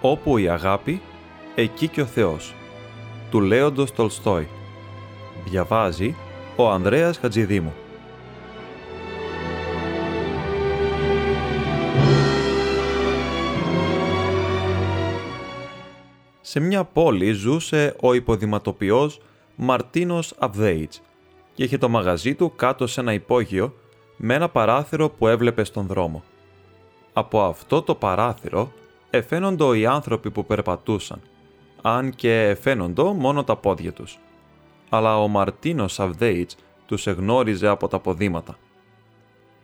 Όπου η αγάπη, εκεί και ο Θεός. Του Λέοντος Τολστόι. Διαβάζει ο Ανδρέας Χατζηδήμου. Σε μια πόλη ζούσε ο υποδηματοποιός Μαρτίνος Αβδέιτς και είχε το μαγαζί του κάτω σε ένα υπόγειο με ένα παράθυρο που έβλεπε στον δρόμο. Από αυτό το παράθυρο εφαίνοντο οι άνθρωποι που περπατούσαν, αν και εφαίνοντο μόνο τα πόδια τους. Αλλά ο Μαρτίνος Αβδέιτς τους εγνώριζε από τα ποδήματα.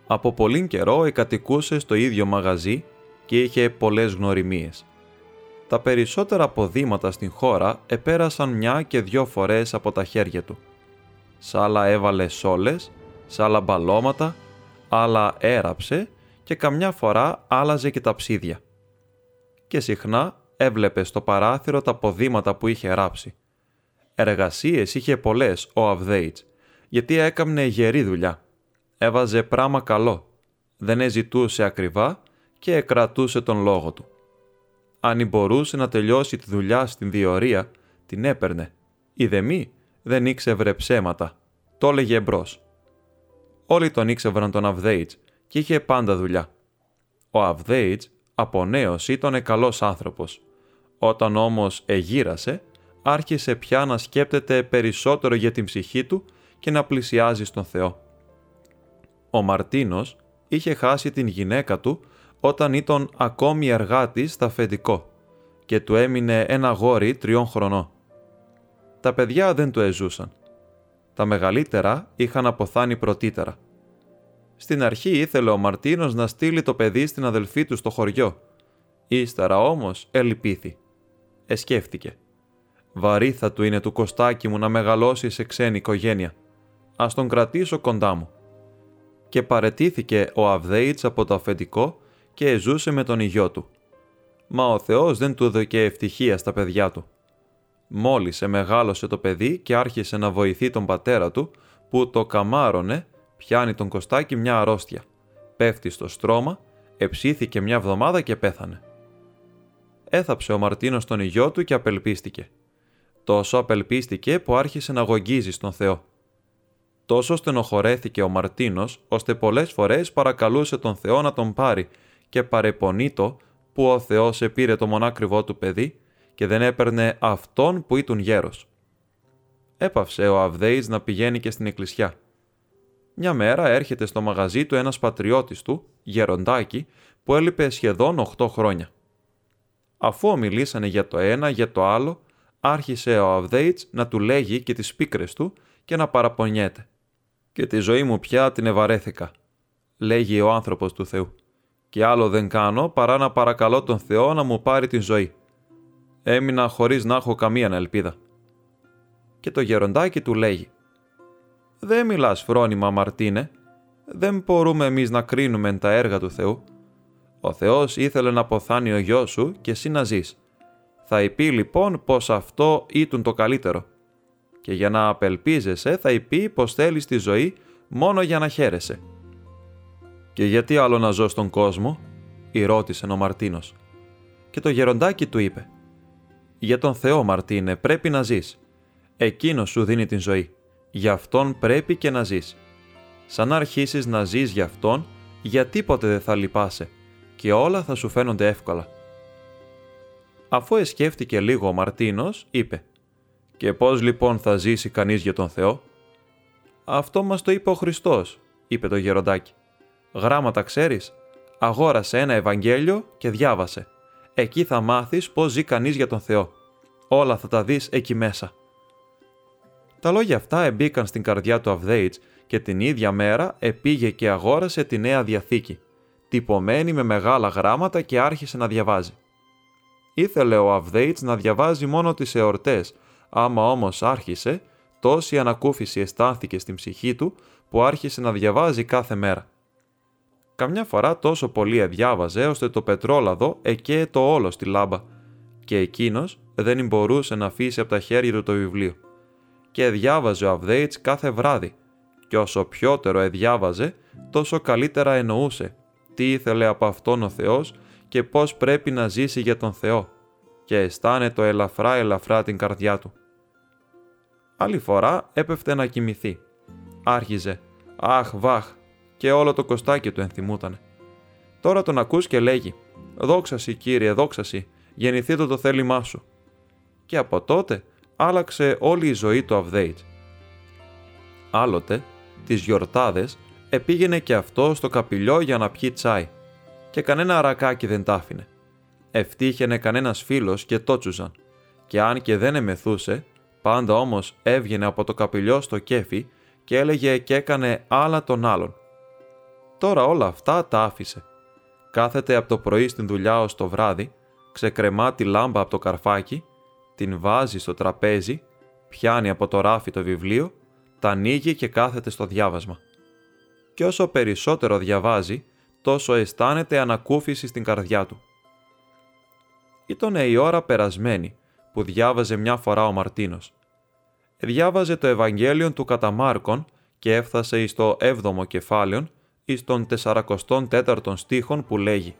Από πολύ καιρό εκατοικούσε στο ίδιο μαγαζί και είχε πολλές γνωριμίες. Τα περισσότερα ποδήματα στην χώρα επέρασαν μια και δυο φορές από τα χέρια του. Σ' άλλα έβαλε σόλες, σ' άλλα μπαλώματα, άλλα έραψε και καμιά φορά άλλαζε και τα ψίδια. Και συχνά έβλεπε στο παράθυρο τα ποδήματα που είχε ράψει. Εργασίες είχε πολλές ο Αβδέιτς, γιατί έκαμνε γερή δουλειά. Έβαζε πράμα καλό, δεν εζητούσε ακριβά και εκρατούσε τον λόγο του. Αν μπορούσε να τελειώσει τη δουλειά στην διορία, την έπαιρνε. Η δεμή δεν ήξευρε ψέματα. Το έλεγε εμπρό. Όλοι τον ήξευραν τον Αβδέιτς και είχε πάντα δουλειά. Ο Αβδέιτς από νέος ήταν καλός άνθρωπος. Όταν όμως εγύρασε, άρχισε πια να σκέπτεται περισσότερο για την ψυχή του και να πλησιάζει στον Θεό. Ο Μαρτίνος είχε χάσει την γυναίκα του όταν ήταν ακόμη εργάτης στα αφεντικό και του έμεινε ένα γόρι τριών χρονών. Τα παιδιά δεν του εζούσαν. Τα μεγαλύτερα είχαν αποθάνει πρωτύτερα. Στην αρχή ήθελε ο Μαρτίνος να στείλει το παιδί στην αδελφή του στο χωριό. Ύστερα όμως ελπίθη. Εσκέφτηκε. Βαρύ θα του είναι του κοστάκι μου να μεγαλώσει σε ξένη οικογένεια. Ας τον κρατήσω κοντά μου. Και παρετήθηκε ο Αβδέιτς από το αφεντικό και ζούσε με τον ηγιό του. Μα ο Θεός δεν του έδωκε ευτυχία στα παιδιά του. Μόλις μεγάλωσε το παιδί και άρχισε να βοηθεί τον πατέρα του, που το καμάρωνε, πιάνει τον Κωστάκι μια αρρώστια. Πέφτει στο στρώμα, εψήθηκε μια βδομάδα και πέθανε. Έθαψε ο Μαρτίνος τον ηγιό του και απελπίστηκε. Τόσο απελπίστηκε που άρχισε να γογγίζει στον Θεό. Τόσο στενοχωρέθηκε ο Μαρτίνος, ώστε πολλές φορές παρακαλούσε τον Θεό να τον πάρει και παρεπονείτο που ο Θεός επήρε το μονάκριβό του παιδί και δεν έπαιρνε αυτόν που ήταν γέρος. Έπαυσε ο Αβδέης να πηγαίνει και στην εκκλησιά. Μια μέρα έρχεται στο μαγαζί του ένας πατριώτης του, γεροντάκι, που έλειπε σχεδόν 8 χρόνια. Αφού μιλήσανε για το ένα, για το άλλο, άρχισε ο Αβδέιτς να του λέγει και τις πίκρες του και να παραπονιέται. «Και τη ζωή μου πια την ευαρέθηκα», λέγει ο άνθρωπος του Θεού και άλλο δεν κάνω παρά να παρακαλώ τον Θεό να μου πάρει την ζωή. Έμεινα χωρίς να έχω καμία ελπίδα. Και το γεροντάκι του λέγει «Δεν μιλάς φρόνημα Μαρτίνε, δεν μπορούμε εμείς να κρίνουμε τα έργα του Θεού. Ο Θεός ήθελε να αποθάνει ο γιος σου και εσύ να ζεις. Θα υπεί λοιπόν πως αυτό ήταν το καλύτερο. Και για να απελπίζεσαι θα υπεί πως θέλεις τη ζωή μόνο για να χαίρεσαι. «Και γιατί άλλο να ζω στον κόσμο» ρώτησε ο Μαρτίνος. Και το γεροντάκι του είπε «Για τον Θεό Μαρτίνε πρέπει να ζεις. Εκείνος σου δίνει την ζωή. Γι' αυτόν πρέπει και να ζεις. Σαν να αρχίσεις να ζεις γι' αυτόν, για τίποτε δεν θα λυπάσαι και όλα θα σου φαίνονται εύκολα». Αφού εσκέφτηκε λίγο ο Μαρτίνος, είπε «Και πώς λοιπόν θα ζήσει κανείς για τον Θεό» «Αυτό μας το είπε ο Χριστός», είπε το γεροντάκι. Γράμματα ξέρεις. Αγόρασε ένα Ευαγγέλιο και διάβασε. Εκεί θα μάθεις πώς ζει κανείς για τον Θεό. Όλα θα τα δεις εκεί μέσα. Τα λόγια αυτά εμπήκαν στην καρδιά του Αβδέιτς και την ίδια μέρα επήγε και αγόρασε τη Νέα Διαθήκη, τυπωμένη με μεγάλα γράμματα και άρχισε να διαβάζει. Ήθελε ο Αβδέιτς να διαβάζει μόνο τις εορτές, άμα όμως άρχισε, τόση ανακούφιση αισθάνθηκε στην ψυχή του που άρχισε να διαβάζει κάθε μέρα. Καμιά φορά τόσο πολύ αδιάβαζε ώστε το πετρόλαδο εκέ το όλο στη λάμπα και εκείνος δεν μπορούσε να αφήσει από τα χέρια του το βιβλίο. Και διάβαζε ο Αβδέιτς κάθε βράδυ και όσο πιότερο εδιάβαζε τόσο καλύτερα εννοούσε τι ήθελε από αυτόν ο Θεός και πώς πρέπει να ζήσει για τον Θεό και αισθάνεται το ελαφρά ελαφρά την καρδιά του. Άλλη φορά έπεφτε να κοιμηθεί. Άρχιζε «Αχ, βαχ» και όλο το κοστάκι του ενθυμούτανε. Τώρα τον ακούς και λέγει «Δόξα κύριε, δόξα γεννηθεί το το θέλημά σου». Και από τότε άλλαξε όλη η ζωή του Αβδέιτ. Άλλοτε, τις γιορτάδες, επήγαινε και αυτό στο καπηλιό για να πιει τσάι και κανένα αρακάκι δεν τ' άφηνε. Ευτύχαινε κανένας φίλος και τότσουζαν και αν και δεν εμεθούσε, πάντα όμως έβγαινε από το καπηλιό στο κέφι και έλεγε και έκανε άλλα τον άλλον. Τώρα όλα αυτά τα άφησε. Κάθεται από το πρωί στην δουλειά ως το βράδυ, ξεκρεμά τη λάμπα από το καρφάκι, την βάζει στο τραπέζι, πιάνει από το ράφι το βιβλίο, τα ανοίγει και κάθεται στο διάβασμα. Και όσο περισσότερο διαβάζει, τόσο αισθάνεται ανακούφιση στην καρδιά του. Ήταν η ώρα περασμένη που διάβαζε μια φορά ο Μαρτίνος. Διάβαζε το Ευαγγέλιο του κατά Μάρκον και έφτασε εις το 7ο κεφάλαιο εις τον 44ο στίχον που λέγει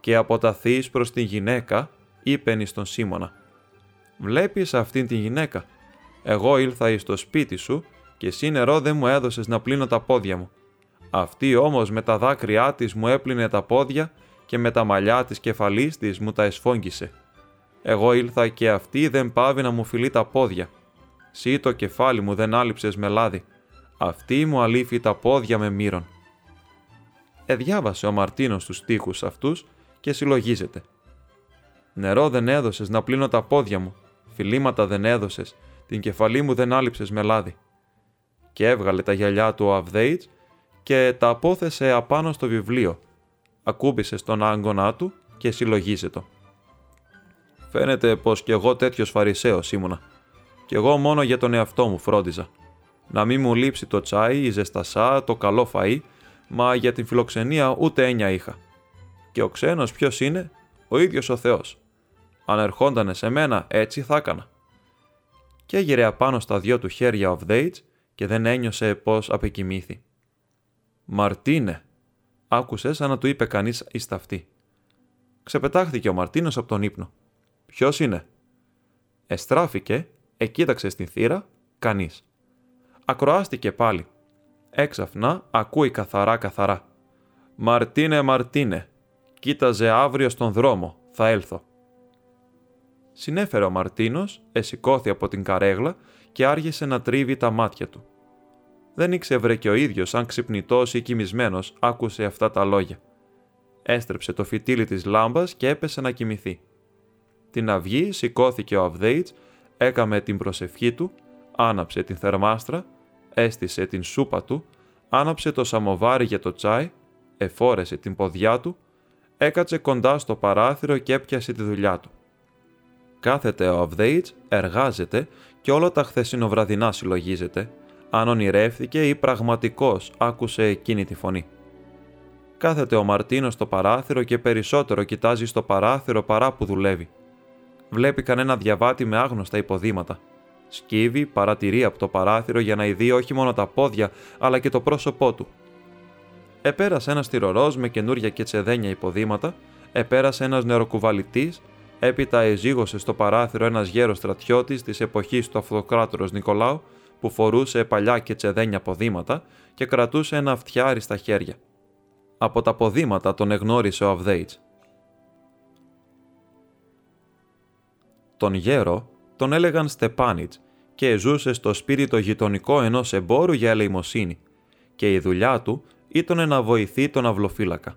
«Και αποταθείς προς την γυναίκα, είπεν εις τον Σίμωνα. Βλέπεις αυτήν την γυναίκα. Εγώ ήλθα εις το σπίτι σου και εσύ νερό δεν μου έδωσες να πλύνω τα πόδια μου. Αυτή όμως με τα δάκρυά της μου έπλυνε τα πόδια και με τα μαλλιά της κεφαλής της μου τα εσφόγγισε. Εγώ ήλθα και αυτή δεν πάβει να μου φιλεί τα πόδια. Σύ το κεφάλι μου δεν άλυψες με λάδι. Αυτή μου αλήφει τα πόδια με μύρον. Εδιάβασε ο Μαρτίνος τους στίχους αυτούς και συλλογίζεται. Νερό δεν έδωσες να πλύνω τα πόδια μου. Φιλήματα δεν έδωσες. Την κεφαλή μου δεν άλυψες με λάδι. Και έβγαλε τα γυαλιά του ο Αβδέιτς και τα απόθεσε απάνω στο βιβλίο. Ακούμπησε στον άγκονά του και συλλογίζεται. Φαίνεται πως κι εγώ τέτοιος Φαρισαίος ήμουνα. Κι εγώ μόνο για τον εαυτό μου φρόντιζα. Να μην μου λείψει το τσάι, η ζεστασά, το καλό φαΐ, μα για την φιλοξενία ούτε έννοια είχα. Και ο ξένος ποιος είναι, ο ίδιος ο Θεός. Αν ερχόντανε σε μένα, έτσι θα έκανα. Και έγειρε απάνω στα δυο του χέρια ο Αβδέιτς και δεν ένιωσε πως απεκοιμήθη. «Μαρτίνε», άκουσε σαν να του είπε κανείς εις ταυτή. Ξεπετάχθηκε ο Μαρτίνος από τον ύπνο. «Ποιος είναι» Εστράφηκε, εκοίταξε στην θύρα, κανείς. Ακροάστηκε πάλι. Έξαφνα ακούει καθαρά καθαρά. «Μαρτίνε, Μαρτίνε, κοίταζε αύριο στον δρόμο, θα έλθω». Συνέφερε ο Μαρτίνος, εσηκώθη από την καρέγλα και άργησε να τρίβει τα μάτια του. Δεν ήξερε και ο ίδιος αν ξυπνητός ή κοιμισμένος άκουσε αυτά τα λόγια. Έστρεψε το φυτίλι της λάμπας και έπεσε να κοιμηθεί. Την αυγή σηκώθηκε ο Αβδέιτς, έκαμε την προσευχή του, άναψε την θερμάστρα, έστησε την σούπα του, άναψε το σαμοβάρι για το τσάι, εφόρεσε την ποδιά του, έκατσε κοντά στο παράθυρο και έπιασε τη δουλειά του. Κάθεται ο Αβδέιτς, εργάζεται και όλα τα χθεσινοβραδινά συλλογίζεται, αν ονειρεύθηκε ή πραγματικός άκουσε εκείνη τη φωνή. Κάθεται ο Μαρτίνος στο παράθυρο και περισσότερο κοιτάζει στο παράθυρο παρά που δουλεύει. Βλέπει κανένα διαβάτη με άγνωστα υποδήματα. Σκύβει, παρατηρεί από το παράθυρο για να ειδεί όχι μόνο τα πόδια, αλλά και το πρόσωπό του. Επέρασε ένας τυρορό με καινούρια και τσεδένια υποδήματα, επέρασε ένας νεροκουβαλητής, έπειτα εζήγωσε στο παράθυρο ένας γέρος στρατιώτης της εποχής του Αυτοκράτορος Νικολάου, που φορούσε παλιά και τσεδένια ποδήματα και κρατούσε ένα φτιάρι στα χέρια. Από τα ποδήματα τον εγνώρισε ο Αβδέιτς. Τον γέρο τον έλεγαν Στεπάνιτς και ζούσε στο σπίτι το γειτονικό ενός εμπόρου για ελεημοσύνη και η δουλειά του ήταν να βοηθεί τον αυλοφύλακα.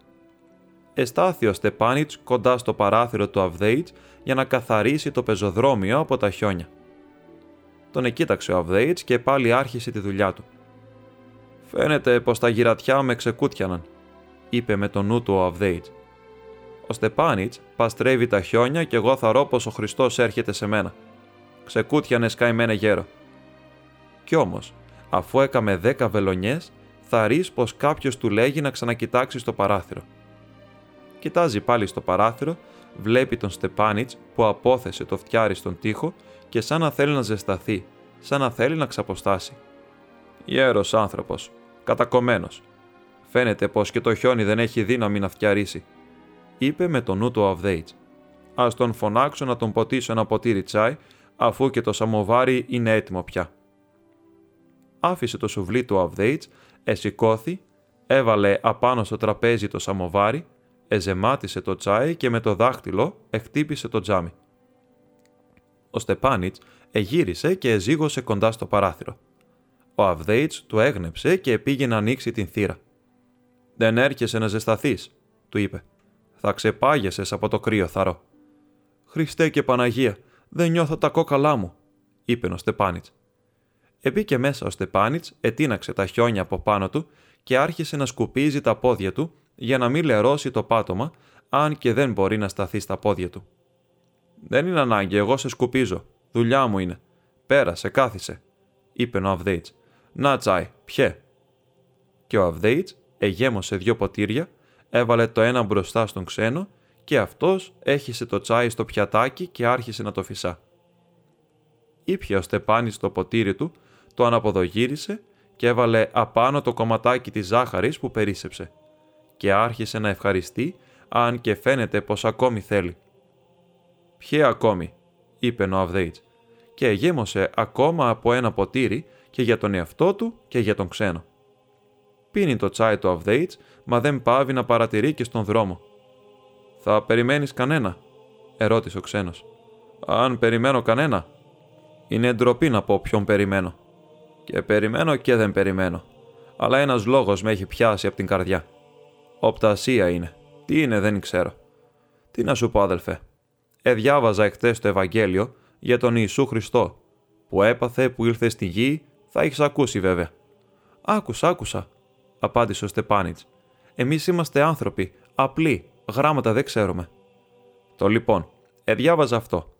Εστάθη ο Στεπάνιτς κοντά στο παράθυρο του Αβδέιτς για να καθαρίσει το πεζοδρόμιο από τα χιόνια. Τον εκοίταξε ο Αβδέιτ και πάλι άρχισε τη δουλειά του. Φαίνεται πως τα γυρατιά με ξεκούτιαναν, είπε με το νου του ο Αβδέιτ. Ο Στεπάνιτς παστρεύει τα χιόνια και εγώ θα ρω πως ο Χριστός έρχεται σε μένα. Ξεκούτιανε σκάι γέρο. Κι όμως, αφού έκαμε δέκα βελονιές, θα ρεις πως κάποιος του λέγει να ξανακοιτάξει στο παράθυρο. Κοιτάζει πάλι στο παράθυρο, βλέπει τον Στεπάνιτς που απόθεσε το φτιάρι στον τοίχο και σαν να θέλει να ζεσταθεί, σαν να θέλει να ξαποστάσει. Γέρος άνθρωπος, κατακομμένος. Φαίνεται πως και το χιόνι δεν έχει δύναμη να φτιαρίσει, είπε με το νου του Αβδέιτς. Α τον φωνάξω να τον ποτίσω ένα ποτήρι τσάι, αφού και το σαμοβάρι είναι έτοιμο πια. Άφησε το σουβλί του Αβδέιτς, εσηκώθη, έβαλε απάνω στο τραπέζι το σαμοβάρι, εζεμάτισε το τσάι και με το δάχτυλο εκτύπησε το τζάμι. Ο Στεπάνιτς εγύρισε και εζήγωσε κοντά στο παράθυρο. Ο Αβδέιτς του έγνεψε και πήγε να ανοίξει την θύρα. «Δεν έρχεσαι να ζεσταθείς», του είπε. «Θα ξεπάγεσες από το κρύο θαρό». «Χριστέ και Παναγία, δεν νιώθω τα κόκαλά μου», είπε ο Στεπάνιτς. Επήκε μέσα ο Στεπάνιτς, ετίναξε τα χιόνια από πάνω του και άρχισε να σκουπίζει τα πόδια του για να μην λερώσει το πάτωμα, αν και δεν μπορεί να σταθεί στα πόδια του. «Δεν είναι ανάγκη, εγώ σε σκουπίζω. Δουλειά μου είναι. Πέρασε, κάθισε», είπε ο Αβδέιτς. «Να τσάι, πιέ». Και ο Αβδέιτς εγέμωσε δυο ποτήρια, έβαλε το ένα μπροστά στον ξένο και αυτός έχισε το τσάι στο πιατάκι και άρχισε να το φυσά. Ήπια ο Στεπάνης το ποτήρι του, το αναποδογύρισε και έβαλε απάνω το κομματάκι της ζάχαρης που περίσεψε και άρχισε να ευχαριστεί, αν και φαίνεται πως ακόμη θέλει. «Ποιε ακόμη», είπε ο Αβδέιτς και γέμωσε ακόμα από ένα ποτήρι και για τον εαυτό του και για τον ξένο. Πίνει το τσάι του Αβδέιτς, μα δεν πάβει να παρατηρεί και στον δρόμο. «Θα περιμένεις κανένα», ερώτησε ο ξένος. «Αν περιμένω κανένα». «Είναι ντροπή να πω ποιον περιμένω». «Και περιμένω και δεν περιμένω. Αλλά ένας λόγος με έχει πιάσει από την καρδιά». Οπτασία είναι. Τι είναι δεν ξέρω. Τι να σου πω αδελφέ. Εδιάβαζα εχθές το Ευαγγέλιο για τον Ιησού Χριστό, που έπαθε που ήλθε στη γη, θα έχεις ακούσει βέβαια. Άκουσα, άκουσα, απάντησε ο Στεπάνιτς. Εμείς είμαστε άνθρωποι, απλοί, γράμματα δεν ξέρουμε. Το λοιπόν, εδιάβαζα αυτό.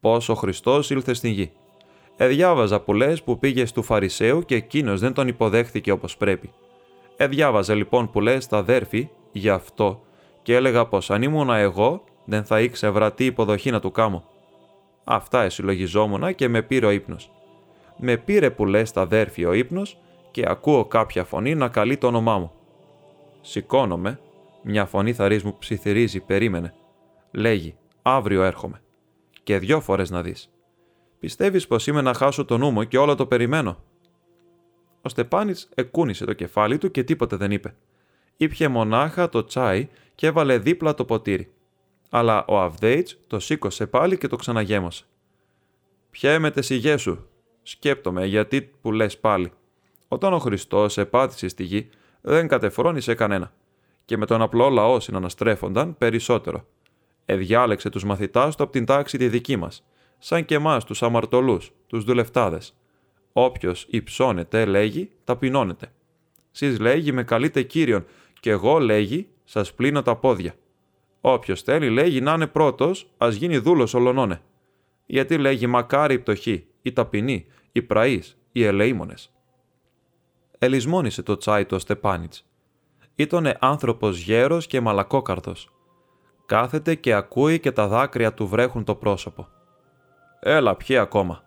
Πώς ο Χριστός ήλθε στη γη. Εδιάβαζα που λες που πήγες του Φαρισαίου και εκείνος δεν τον υποδέχθηκε όπως πρέπει. Εδιάβαζα λοιπόν που λες στα αδέρφη γι' αυτό και έλεγα πως αν ήμουν εγώ δεν θα ήξερα τι υποδοχή να του κάμω. Αυτά εσυλλογιζόμουνα και με πήρε ο ύπνος. Με πήρε που λες τα αδέρφη ο ύπνος και ακούω κάποια φωνή να καλεί το όνομά μου. Σηκώνομαι, μια φωνή θαρής μου ψιθυρίζει, περίμενε. Λέγει, αύριο έρχομαι. Και δυο φορές να δεις. Πιστεύεις πως είμαι να χάσω το νου μου και όλο το περιμένω; Ο Στεπάνης εκούνησε το κεφάλι του και τίποτε δεν είπε. Ήπια μονάχα το τσάι και έβαλε δίπλα το ποτήρι αλλά ο Αβδέιτ το σήκωσε πάλι και το ξαναγέμωσε. «Πιέ τε σιγέ σου», σκέπτομαι γιατί που λες πάλι. Όταν ο Χριστός επάτησε στη γη, δεν κατεφρόνησε κανένα. Και με τον απλό λαό συναναστρέφονταν περισσότερο. Εδιάλεξε τους μαθητάς του από την τάξη τη δική μας, σαν και εμάς τους αμαρτωλούς, τους δουλευτάδες. Όποιος υψώνεται, λέγει, ταπεινώνεται. Σει λέγει, με καλείτε κύριον, και εγώ λέγει, σας πλύνω τα πόδια. Όποιος θέλει, λέγει να είναι πρώτος, ας γίνει δούλος ολονώνε. Γιατί λέγει μακάρι η πτωχή, η ταπεινή, οι πραείς, οι ελεήμονες. Ελισμόνισε το τσάι του ο Στεπάνιτς. Ήτονε άνθρωπος γέρος και μαλακόκαρδος. Κάθεται και ακούει και τα δάκρυα του βρέχουν το πρόσωπο. Έλα, πιέ ακόμα,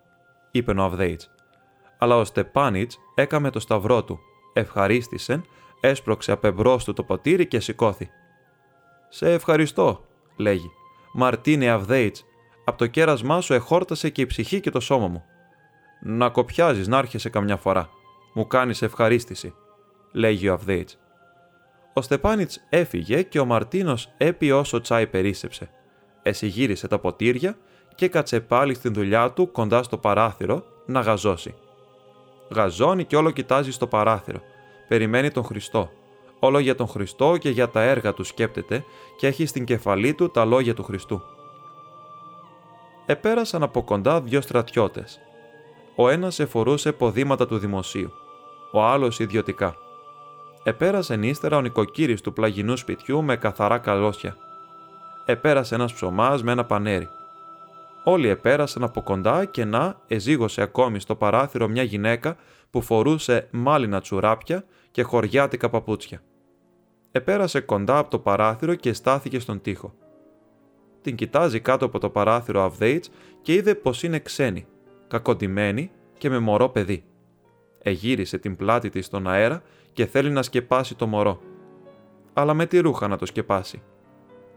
είπε ο Αβδέιτς. Αλλά ο Στεπάνιτς έκαμε το σταυρό του, ευχαρίστησε, έσπρωξε απ' του το ποτήρι και σηκώθη. Σε ευχαριστώ, λέγει. Μαρτίνε Αβδέιτ, από το κέρασμά σου εχόρτασε και η ψυχή και το σώμα μου. Να κοπιάζεις να έρχεσαι καμιά φορά. Μου κάνεις ευχαρίστηση, λέγει ο Αβδέιτ. Ο Στεπάνιτς έφυγε και ο Μαρτίνος έπει όσο τσάι περίσεψε. Εσυγύρισε τα ποτήρια και κάτσε πάλι στην δουλειά του κοντά στο παράθυρο να γαζώσει. Γαζώνει και όλο κοιτάζει στο παράθυρο. Περιμένει τον Χριστό όλο για τον Χριστό και για τα έργα του σκέπτεται και έχει στην κεφαλή του τα λόγια του Χριστού. Επέρασαν από κοντά δύο στρατιώτες. Ο ένας εφορούσε ποδήματα του δημοσίου, ο άλλος ιδιωτικά. Επέρασε ύστερα ο νοικοκύρης του πλαγινού σπιτιού με καθαρά καλώσια. Επέρασε ένας ψωμάς με ένα πανέρι. Όλοι επέρασαν από κοντά και να εζήγωσε ακόμη στο παράθυρο μια γυναίκα που φορούσε μάλινα τσουράπια και χωριάτικα παπούτσια. Επέρασε κοντά από το παράθυρο και στάθηκε στον τοίχο. Την κοιτάζει κάτω από το παράθυρο Αβδέιτς και είδε πως είναι ξένη, κακοντημένη και με μωρό παιδί. Εγύρισε την πλάτη της στον αέρα και θέλει να σκεπάσει το μωρό. Αλλά με τι ρούχα να το σκεπάσει;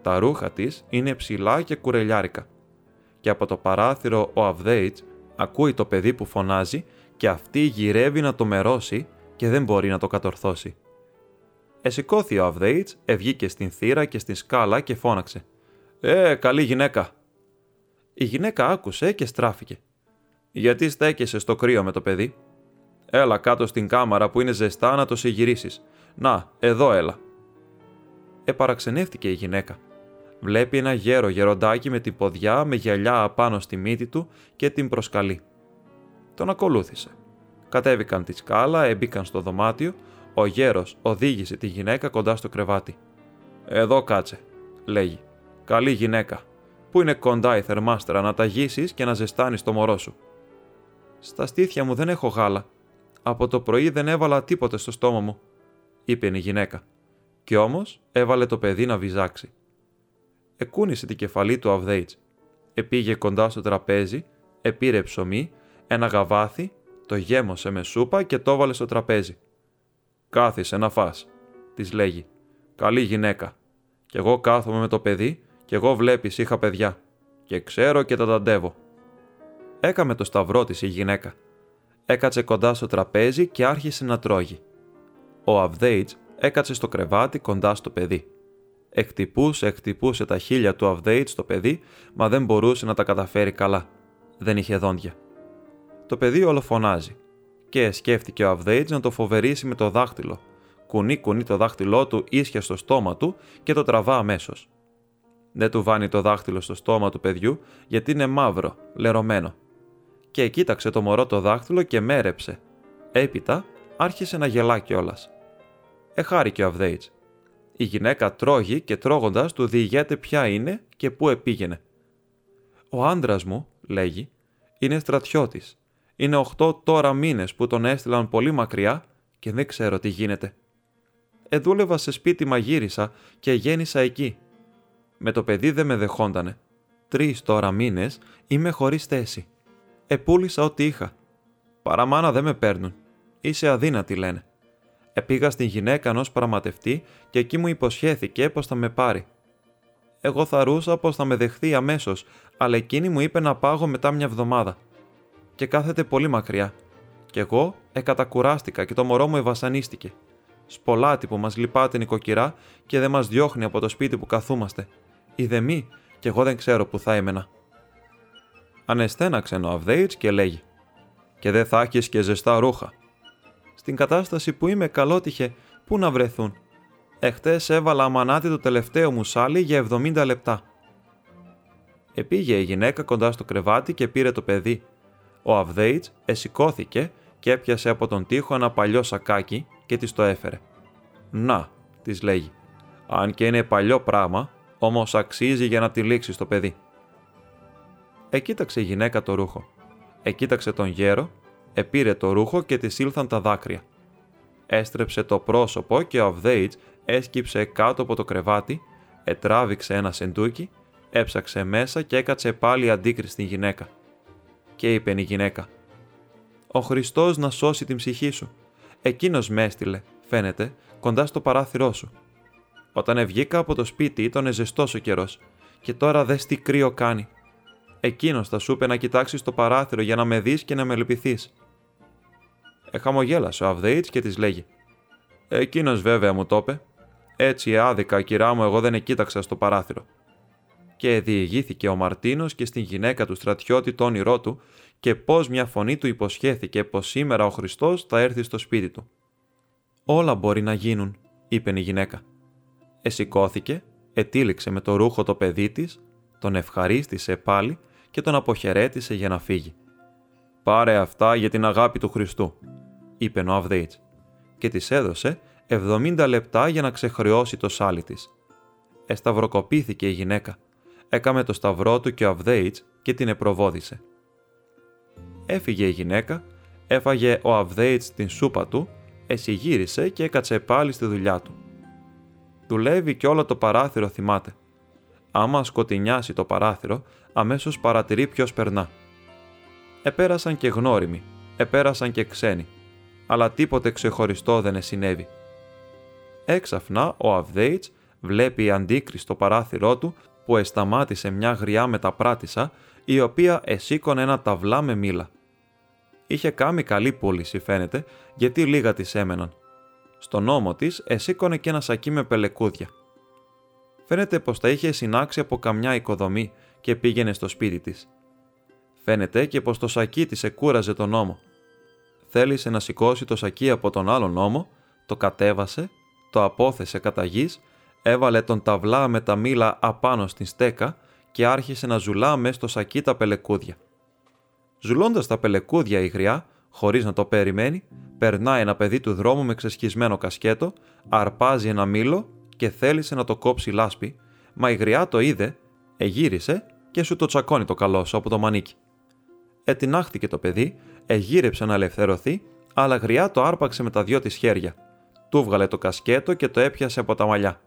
τα ρούχα της είναι ψηλά και κουρελιάρικα. Και από το παράθυρο ο Αβδέιτς ακούει το παιδί που φωνάζει και αυτή γυρεύει να το μερώσει και δεν μπορεί να το κατορθώσει. Εσηκώθη ο Αβδέιτς, ευγήκε στην θύρα και στην σκάλα και φώναξε «Ε, καλή γυναίκα!» Η γυναίκα άκουσε και στράφηκε. «Γιατί στέκεσαι στο κρύο με το παιδί» Έλα κάτω στην κάμαρα που είναι ζεστά να το συγυρίσεις. Να, εδώ έλα. Επαραξενεύτηκε η γυναίκα. Βλέπει ένα γέρο γεροντάκι με την ποδιά με γυαλιά απάνω στη μύτη του και την προσκαλεί. Τον ακολούθησε. Κατέβηκαν τη σκάλα, έμπηκαν στο δωμάτιο, ο γέρος οδήγησε τη γυναίκα κοντά στο κρεβάτι. «Εδώ κάτσε», λέγει. «Καλή γυναίκα. Πού είναι κοντά η θερμάστρα να ταγίσεις και να ζεστάνεις το μωρό σου». «Στα στήθια μου δεν έχω γάλα», από το πρωί δεν έβαλα τίποτε στο στόμα μου, είπε η γυναίκα. Κι όμως έβαλε το παιδί να βυζάξει. Εκούνησε την κεφαλή του Αβδέιτ. Επήγε κοντά στο τραπέζι, επήρε ψωμί, ένα γαβάθι, το γέμωσε με σούπα και το έβαλε στο τραπέζι. Κάθισε να φας, της λέγει. Καλή γυναίκα. Κι εγώ κάθομαι με το παιδί, κι εγώ βλέπεις είχα παιδιά. Και ξέρω και τα ταντεύω. Έκαμε το σταυρό της η γυναίκα έκατσε κοντά στο τραπέζι και άρχισε να τρώγει. Ο Αβδέιτς έκατσε στο κρεβάτι κοντά στο παιδί. Εκτυπούσε, εκτυπούσε τα χείλια του Αβδέιτ στο παιδί, μα δεν μπορούσε να τα καταφέρει καλά. Δεν είχε δόντια. Το παιδί ολοφωνάζει. Και σκέφτηκε ο Αβδέιτ να το φοβερήσει με το δάχτυλο. Κουνεί κουνεί το δάχτυλό του ίσια στο στόμα του και το τραβά αμέσως. Δεν του βάνει το δάχτυλο στο στόμα του παιδιού γιατί είναι μαύρο, λερωμένο και κοίταξε το μωρό το δάχτυλο και μέρεψε. Έπειτα άρχισε να γελά κιόλας. Εχάρηκε ο Αβδέιτ. Η γυναίκα τρώγει και τρώγοντας του διηγέται ποια είναι και πού επήγαινε. Ο άντρας μου, λέγει, είναι στρατιώτης. Είναι οχτώ τώρα μήνες που τον έστειλαν πολύ μακριά και δεν ξέρω τι γίνεται. Εδούλευα σε σπίτι μαγείρισα και γέννησα εκεί. Με το παιδί δεν με δεχόντανε. Τρεις τώρα μήνες είμαι χωρίς θέση. Επούλησα ό,τι είχα. Παραμάνα δεν με παίρνουν. Είσαι αδύνατη, λένε. Επήγα στην γυναίκα ενός πραγματευτή και εκεί μου υποσχέθηκε πως θα με πάρει. Εγώ θα ρούσα πως θα με δεχθεί αμέσως, αλλά εκείνη μου είπε να πάγω μετά μια εβδομάδα. Και κάθεται πολύ μακριά. Κι εγώ εκατακουράστηκα και το μωρό μου ευασανίστηκε. Σπολάτι που μας λυπάται νοικοκυρά και δεν μας διώχνει από το σπίτι που καθούμαστε. Είδε μη, κι εγώ δεν ξέρω που θα έμενα ανεστέναξε ο Αβδέιτς και λέγει «Και δεν θα έχεις και ζεστά ρούχα». Στην κατάσταση που είμαι καλότυχε, πού να βρεθούν. Εχθές έβαλα αμανάτι το τελευταίο μου σάλι για 70 λεπτά. Επήγε η γυναίκα κοντά στο κρεβάτι και πήρε το παιδί. Ο Αβδέιτς εσηκώθηκε και έπιασε από τον τοίχο ένα παλιό σακάκι και της το έφερε. «Να», της λέγει, «αν και είναι παλιό πράγμα, όμως αξίζει για να τυλίξεις το παιδί». Εκοίταξε η γυναίκα το ρούχο. Εκοίταξε τον γέρο, επήρε το ρούχο και της ήλθαν τα δάκρυα. Έστρεψε το πρόσωπο και ο Αβδέιτ έσκυψε κάτω από το κρεβάτι, ετράβηξε ένα σεντούκι, έψαξε μέσα και έκατσε πάλι αντίκριση στην γυναίκα. Και είπε η γυναίκα: Ο Χριστός να σώσει την ψυχή σου. Εκείνος με έστειλε, φαίνεται, κοντά στο παράθυρό σου. Όταν βγήκα από το σπίτι ήταν ζεστός ο καιρός, και τώρα δες τι κρύο κάνει. Εκείνος θα σου είπε να κοιτάξεις το παράθυρο για να με δεις και να με λυπηθείς. Εχαμογέλασε ο Αβδέιτ και της λέγει: Εκείνος βέβαια μου το είπε. Έτσι άδικα, κυρά μου, εγώ δεν κοίταξα στο παράθυρο. Και διηγήθηκε ο Μαρτίνος και στην γυναίκα του στρατιώτη το όνειρό του και πώς μια φωνή του υποσχέθηκε πως σήμερα ο Χριστός θα έρθει στο σπίτι του. Όλα μπορεί να γίνουν, είπε η γυναίκα. Εσηκώθηκε, ετήληξε με το ρούχο το παιδί της, τον ευχαρίστησε πάλι και τον αποχαιρέτησε για να φύγει. «Πάρε αυτά για την αγάπη του Χριστού», είπε ο Αβδέιτς και της έδωσε 70 λεπτά για να ξεχρεώσει το σάλι της. Εσταυροκοπήθηκε η γυναίκα. Έκαμε το σταυρό του και ο Αβδέιτς και την επροβόδησε. Έφυγε η γυναίκα, έφαγε ο Αβδέιτς την σούπα του, εσυγύρισε και έκατσε πάλι στη δουλειά του. Δουλεύει και όλο το παράθυρο θυμάται. Άμα σκοτεινιάσει το παράθυρο, αμέσως παρατηρεί ποιος περνά. Επέρασαν και γνώριμοι, επέρασαν και ξένοι, αλλά τίποτε ξεχωριστό δεν συνέβη. Έξαφνα ο Αβδέιτς βλέπει αντίκρις στο παράθυρό του που εσταμάτησε μια γριά μεταπράτησα η οποία εσήκωνε ένα ταυλά με μήλα. Είχε κάνει καλή πώληση φαίνεται γιατί λίγα της έμεναν. Στον ώμο της εσήκωνε και ένα σακί με πελεκούδια. Φαίνεται πως τα είχε συνάξει από καμιά οικοδομή και πήγαινε στο σπίτι της. Φαίνεται και πως το σακί της εκούραζε τον ώμο. Θέλησε να σηκώσει το σακί από τον άλλον ώμο, το κατέβασε, το απόθεσε κατά γης, έβαλε τον ταυλά με τα μήλα απάνω στην στέκα και άρχισε να ζουλά μες στο σακί τα πελεκούδια. Ζουλώντας τα πελεκούδια η γριά, χωρίς να το περιμένει, περνάει ένα παιδί του δρόμου με ξεσχισμένο κασκέτο, αρπάζει ένα μήλο και θέλησε να το κόψει λάσπη, μα η γριά το είδε, εγύρισε και σου το τσακώνει το καλό σου από το μανίκι. Ετινάχθηκε το παιδί, εγύρεψε να ελευθερωθεί, αλλά γριά το άρπαξε με τα δυο της χέρια. Του βγάλε το κασκέτο και το έπιασε από τα μαλλιά.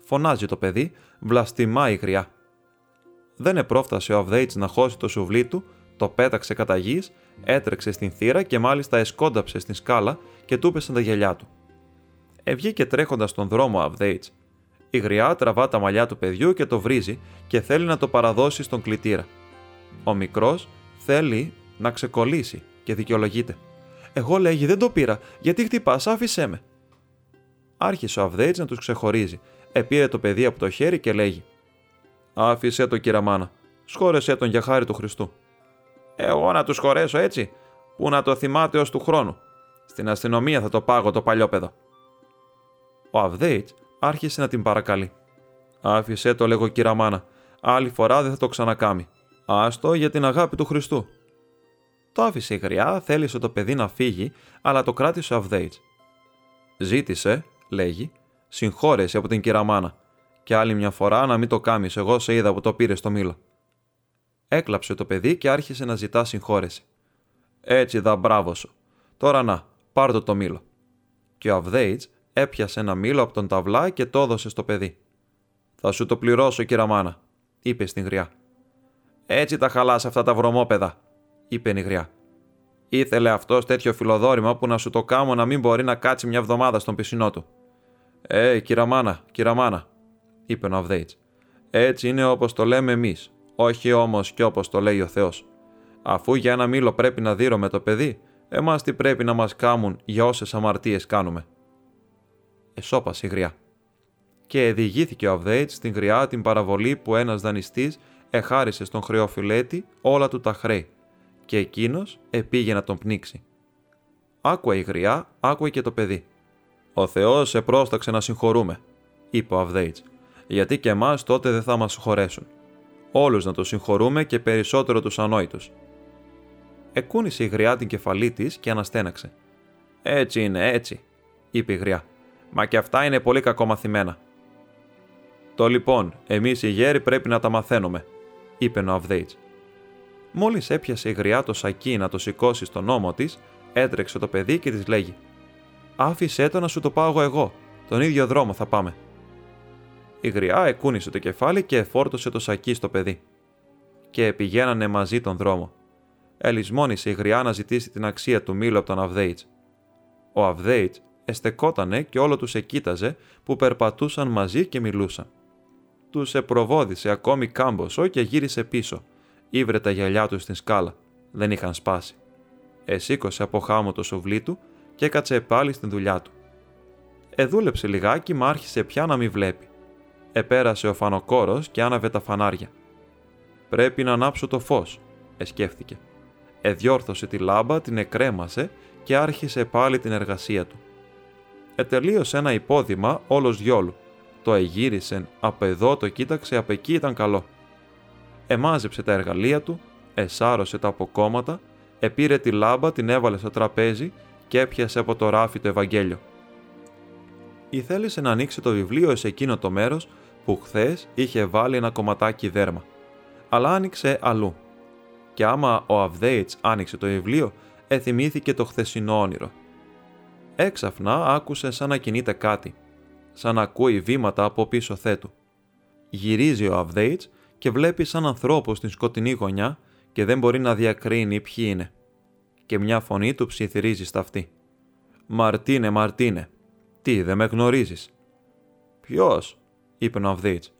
Φωνάζει το παιδί, βλαστημά η γριά. Δεν επρόφτασε ο Αβδέιτς να χώσει το σουβλί του, το πέταξε κατά γης, έτρεξε στην θύρα και μάλιστα εσκόνταψε στην σκάλα και του έπεσαν τα γυαλιά του. Ευγήκε τρέχοντας στον δρόμο ο Αβδέιτς. Η γριά τραβά τα μαλλιά του παιδιού και το βρίζει και θέλει να το παραδώσει στον κλητήρα. Ο μικρός θέλει να ξεκολλήσει και δικαιολογείται. Εγώ λέγει δεν το πήρα, γιατί χτυπάς, άφησέ με. Άρχισε ο Αβδέιτ να τους ξεχωρίζει. Επήρε το παιδί από το χέρι και λέγει: Άφησε το κυραμάνα. Σχόρεσέ τον για χάρη του Χριστού. Εγώ να τους χωρέσω έτσι, που να το θυμάται ως του χρόνου. Στην αστυνομία θα το πάγω το παλιόπεδο. Ο Αβδέιτ άρχισε να την παρακαλεί. Άφησε το, λέγω κυραμάνα. Άλλη φορά δεν θα το ξανακάμει. Άστο για την αγάπη του Χριστού. Το άφησε η γριά, θέλησε το παιδί να φύγει, αλλά το κράτησε ο Αβδέιτ. Ζήτησε, λέγει, συγχώρεση από την κυραμάνα, και άλλη μια φορά να μην το κάμεις, εγώ σε είδα που το πήρε στο μήλο. Έκλαψε το παιδί και άρχισε να ζητά συγχώρεση. Έτσι δα μπράβο σου. Τώρα να, πάρ το το μήλο. Και ο Αβδέιτ έπιασε ένα μήλο από τον ταυλά και το έδωσε στο παιδί. Θα σου το πληρώσω, κυραμάνα, είπε στην γριά. Έτσι τα χαλάς αυτά τα βρωμόπεδα, είπε η γριά. Ήθελε αυτός τέτοιο φιλοδόρημα που να σου το κάμω να μην μπορεί να κάτσει μια εβδομάδα στον πισινό του. Ε, κυραμάνα, κυραμάνα, είπε ο Αβδέιτ. Έτσι είναι όπως το λέμε εμείς, όχι όμως και όπως το λέει ο Θεός. Αφού για ένα μήλο πρέπει να δίρω με το παιδί, εμάς τι πρέπει να μας κάμουν για όσες αμαρτίες κάνουμε. Εσώπασε η γριά. Και διηγήθηκε ο Αβδέιτ στην γριά την παραβολή που ένας δανειστής εχάρισε στον χρεοφιλέτη όλα του τα χρέη, και εκείνος επήγε να τον πνίξει. Άκουα η γριά, άκουε και το παιδί. Ο Θεός σε πρόσταξε να συγχωρούμε, είπε ο Αβδέιτ, γιατί και εμάς τότε δεν θα μας χωρέσουν. Όλους να τους συγχωρούμε και περισσότερο τους ανόητους. Εκούνησε η γριά την κεφαλή της και αναστέναξε. Έτσι είναι, έτσι, είπε η γριά. Μα και αυτά είναι πολύ κακομαθημένα. Το λοιπόν, εμείς οι γέροι πρέπει να τα μαθαίνουμε, είπε ο Αβδέιτ. Μόλις έπιασε η γριά το σακί να το σηκώσει στον ώμο της, έτρεξε το παιδί και της λέγει: Άφησέ το να σου το πάω εγώ. Τον ίδιο δρόμο θα πάμε. Η γριά εκούνησε το κεφάλι και εφόρτωσε το σακί στο παιδί. Και πηγαίνανε μαζί τον δρόμο. Ελισμόνησε η γριά να ζητήσει την αξία του μήλου από τον Αβδέιτ. Ο Αβδέιτ εστεκότανε και όλο τους εκείταζε που περπατούσαν μαζί και μιλούσαν. Τους επροβόδισε ακόμη κάμποσο και γύρισε πίσω. Ήβρε τα γυαλιά τους στην σκάλα. Δεν είχαν σπάσει. Εσήκωσε από χάμο το σουβλί του και έκατσε πάλι στην δουλειά του. Εδούλεψε λιγάκι, μα άρχισε πια να μην βλέπει. Επέρασε ο φανοκόρος και άναβε τα φανάρια. «Πρέπει να ανάψω το φως», εσκέφθηκε. Εδιόρθωσε τη λάμπα, την εκρέμασε και άρχισε πάλι την εργασία του ετελείωσε ένα υπόδημα όλος διόλου. Το εγύρισε, από εδώ το κοίταξε, από εκεί ήταν καλό. Εμάζεψε τα εργαλεία του, εσάρωσε τα αποκόμματα, επήρε τη λάμπα, την έβαλε στο τραπέζι και έπιασε από το ράφι το Ευαγγέλιο. Ήθελησε να ανοίξει το βιβλίο σε εκείνο το μέρος που χθες είχε βάλει ένα κομματάκι δέρμα. Αλλά άνοιξε αλλού. Και άμα ο Αβδέιτς άνοιξε το βιβλίο, εθυμήθηκε το χθεσινό όνειρο Έξαφνα άκουσε σαν να κινείται κάτι, σαν να ακούει βήματα από πίσω θέτου. Γυρίζει ο Αβδέιτς και βλέπει σαν ανθρώπους στην σκοτεινή γωνιά και δεν μπορεί να διακρίνει ποιοι είναι. Και μια φωνή του ψιθυρίζει στα αυτή. «Μαρτίνε, Μαρτίνε, τι, δεν με γνωρίζεις» Ποιος, είπε ο Ναυδίτς.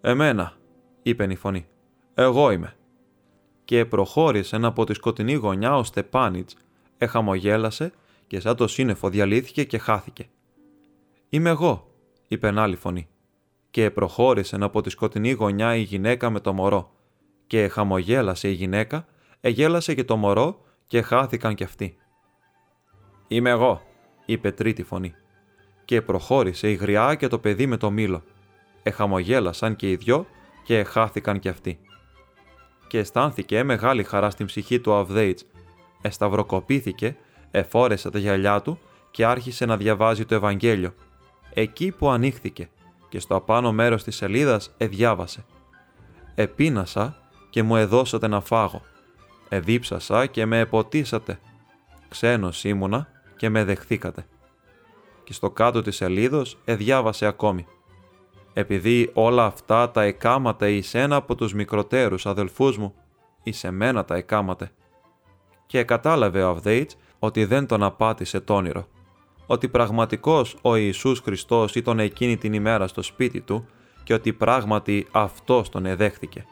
Εμένα, είπε η φωνή. Εγώ είμαι. Και προχώρησε από τη σκοτεινή γωνιά ο Στεπάνιτς, εχαμογέλασε και σαν το σύννεφο διαλύθηκε και χάθηκε. Είμαι εγώ, είπε άλλη φωνή. Και προχώρησε από τη σκοτεινή γωνιά η γυναίκα με το μωρό. Και χαμογέλασε η γυναίκα, εγέλασε και το μωρό και χάθηκαν κι αυτοί. Είμαι εγώ, είπε τρίτη φωνή. Και προχώρησε η γριά και το παιδί με το μήλο. Εχαμογέλασαν και οι δυο και χάθηκαν κι αυτοί. Και αισθάνθηκε μεγάλη χαρά στην ψυχή του Αβδέιτς. Εσταυροκοπήθηκε, εφόρεσε τα γυαλιά του και άρχισε να διαβάζει το Ευαγγέλιο. Εκεί που ανοίχθηκε και στο απάνω μέρος της σελίδας εδιάβασε. «Επίνασα και μου εδώσατε να φάγω. Εδίψασα και με εποτίσατε. Ξένος ήμουνα και με δεχθήκατε». Και στο κάτω της σελίδος εδιάβασε ακόμη. «Επειδή όλα αυτά τα εκάματα εις ένα από τους μικροτέρους αδελφούς μου, εις εμένα τα εκάματε». Και κατάλαβε ο Αβδέιτς ότι δεν τον απάτησε τ' όνειρο ότι πραγματικός ο Ιησούς Χριστός ήταν εκείνη την ημέρα στο σπίτι του και ότι πράγματι Αυτός τον εδέχθηκε.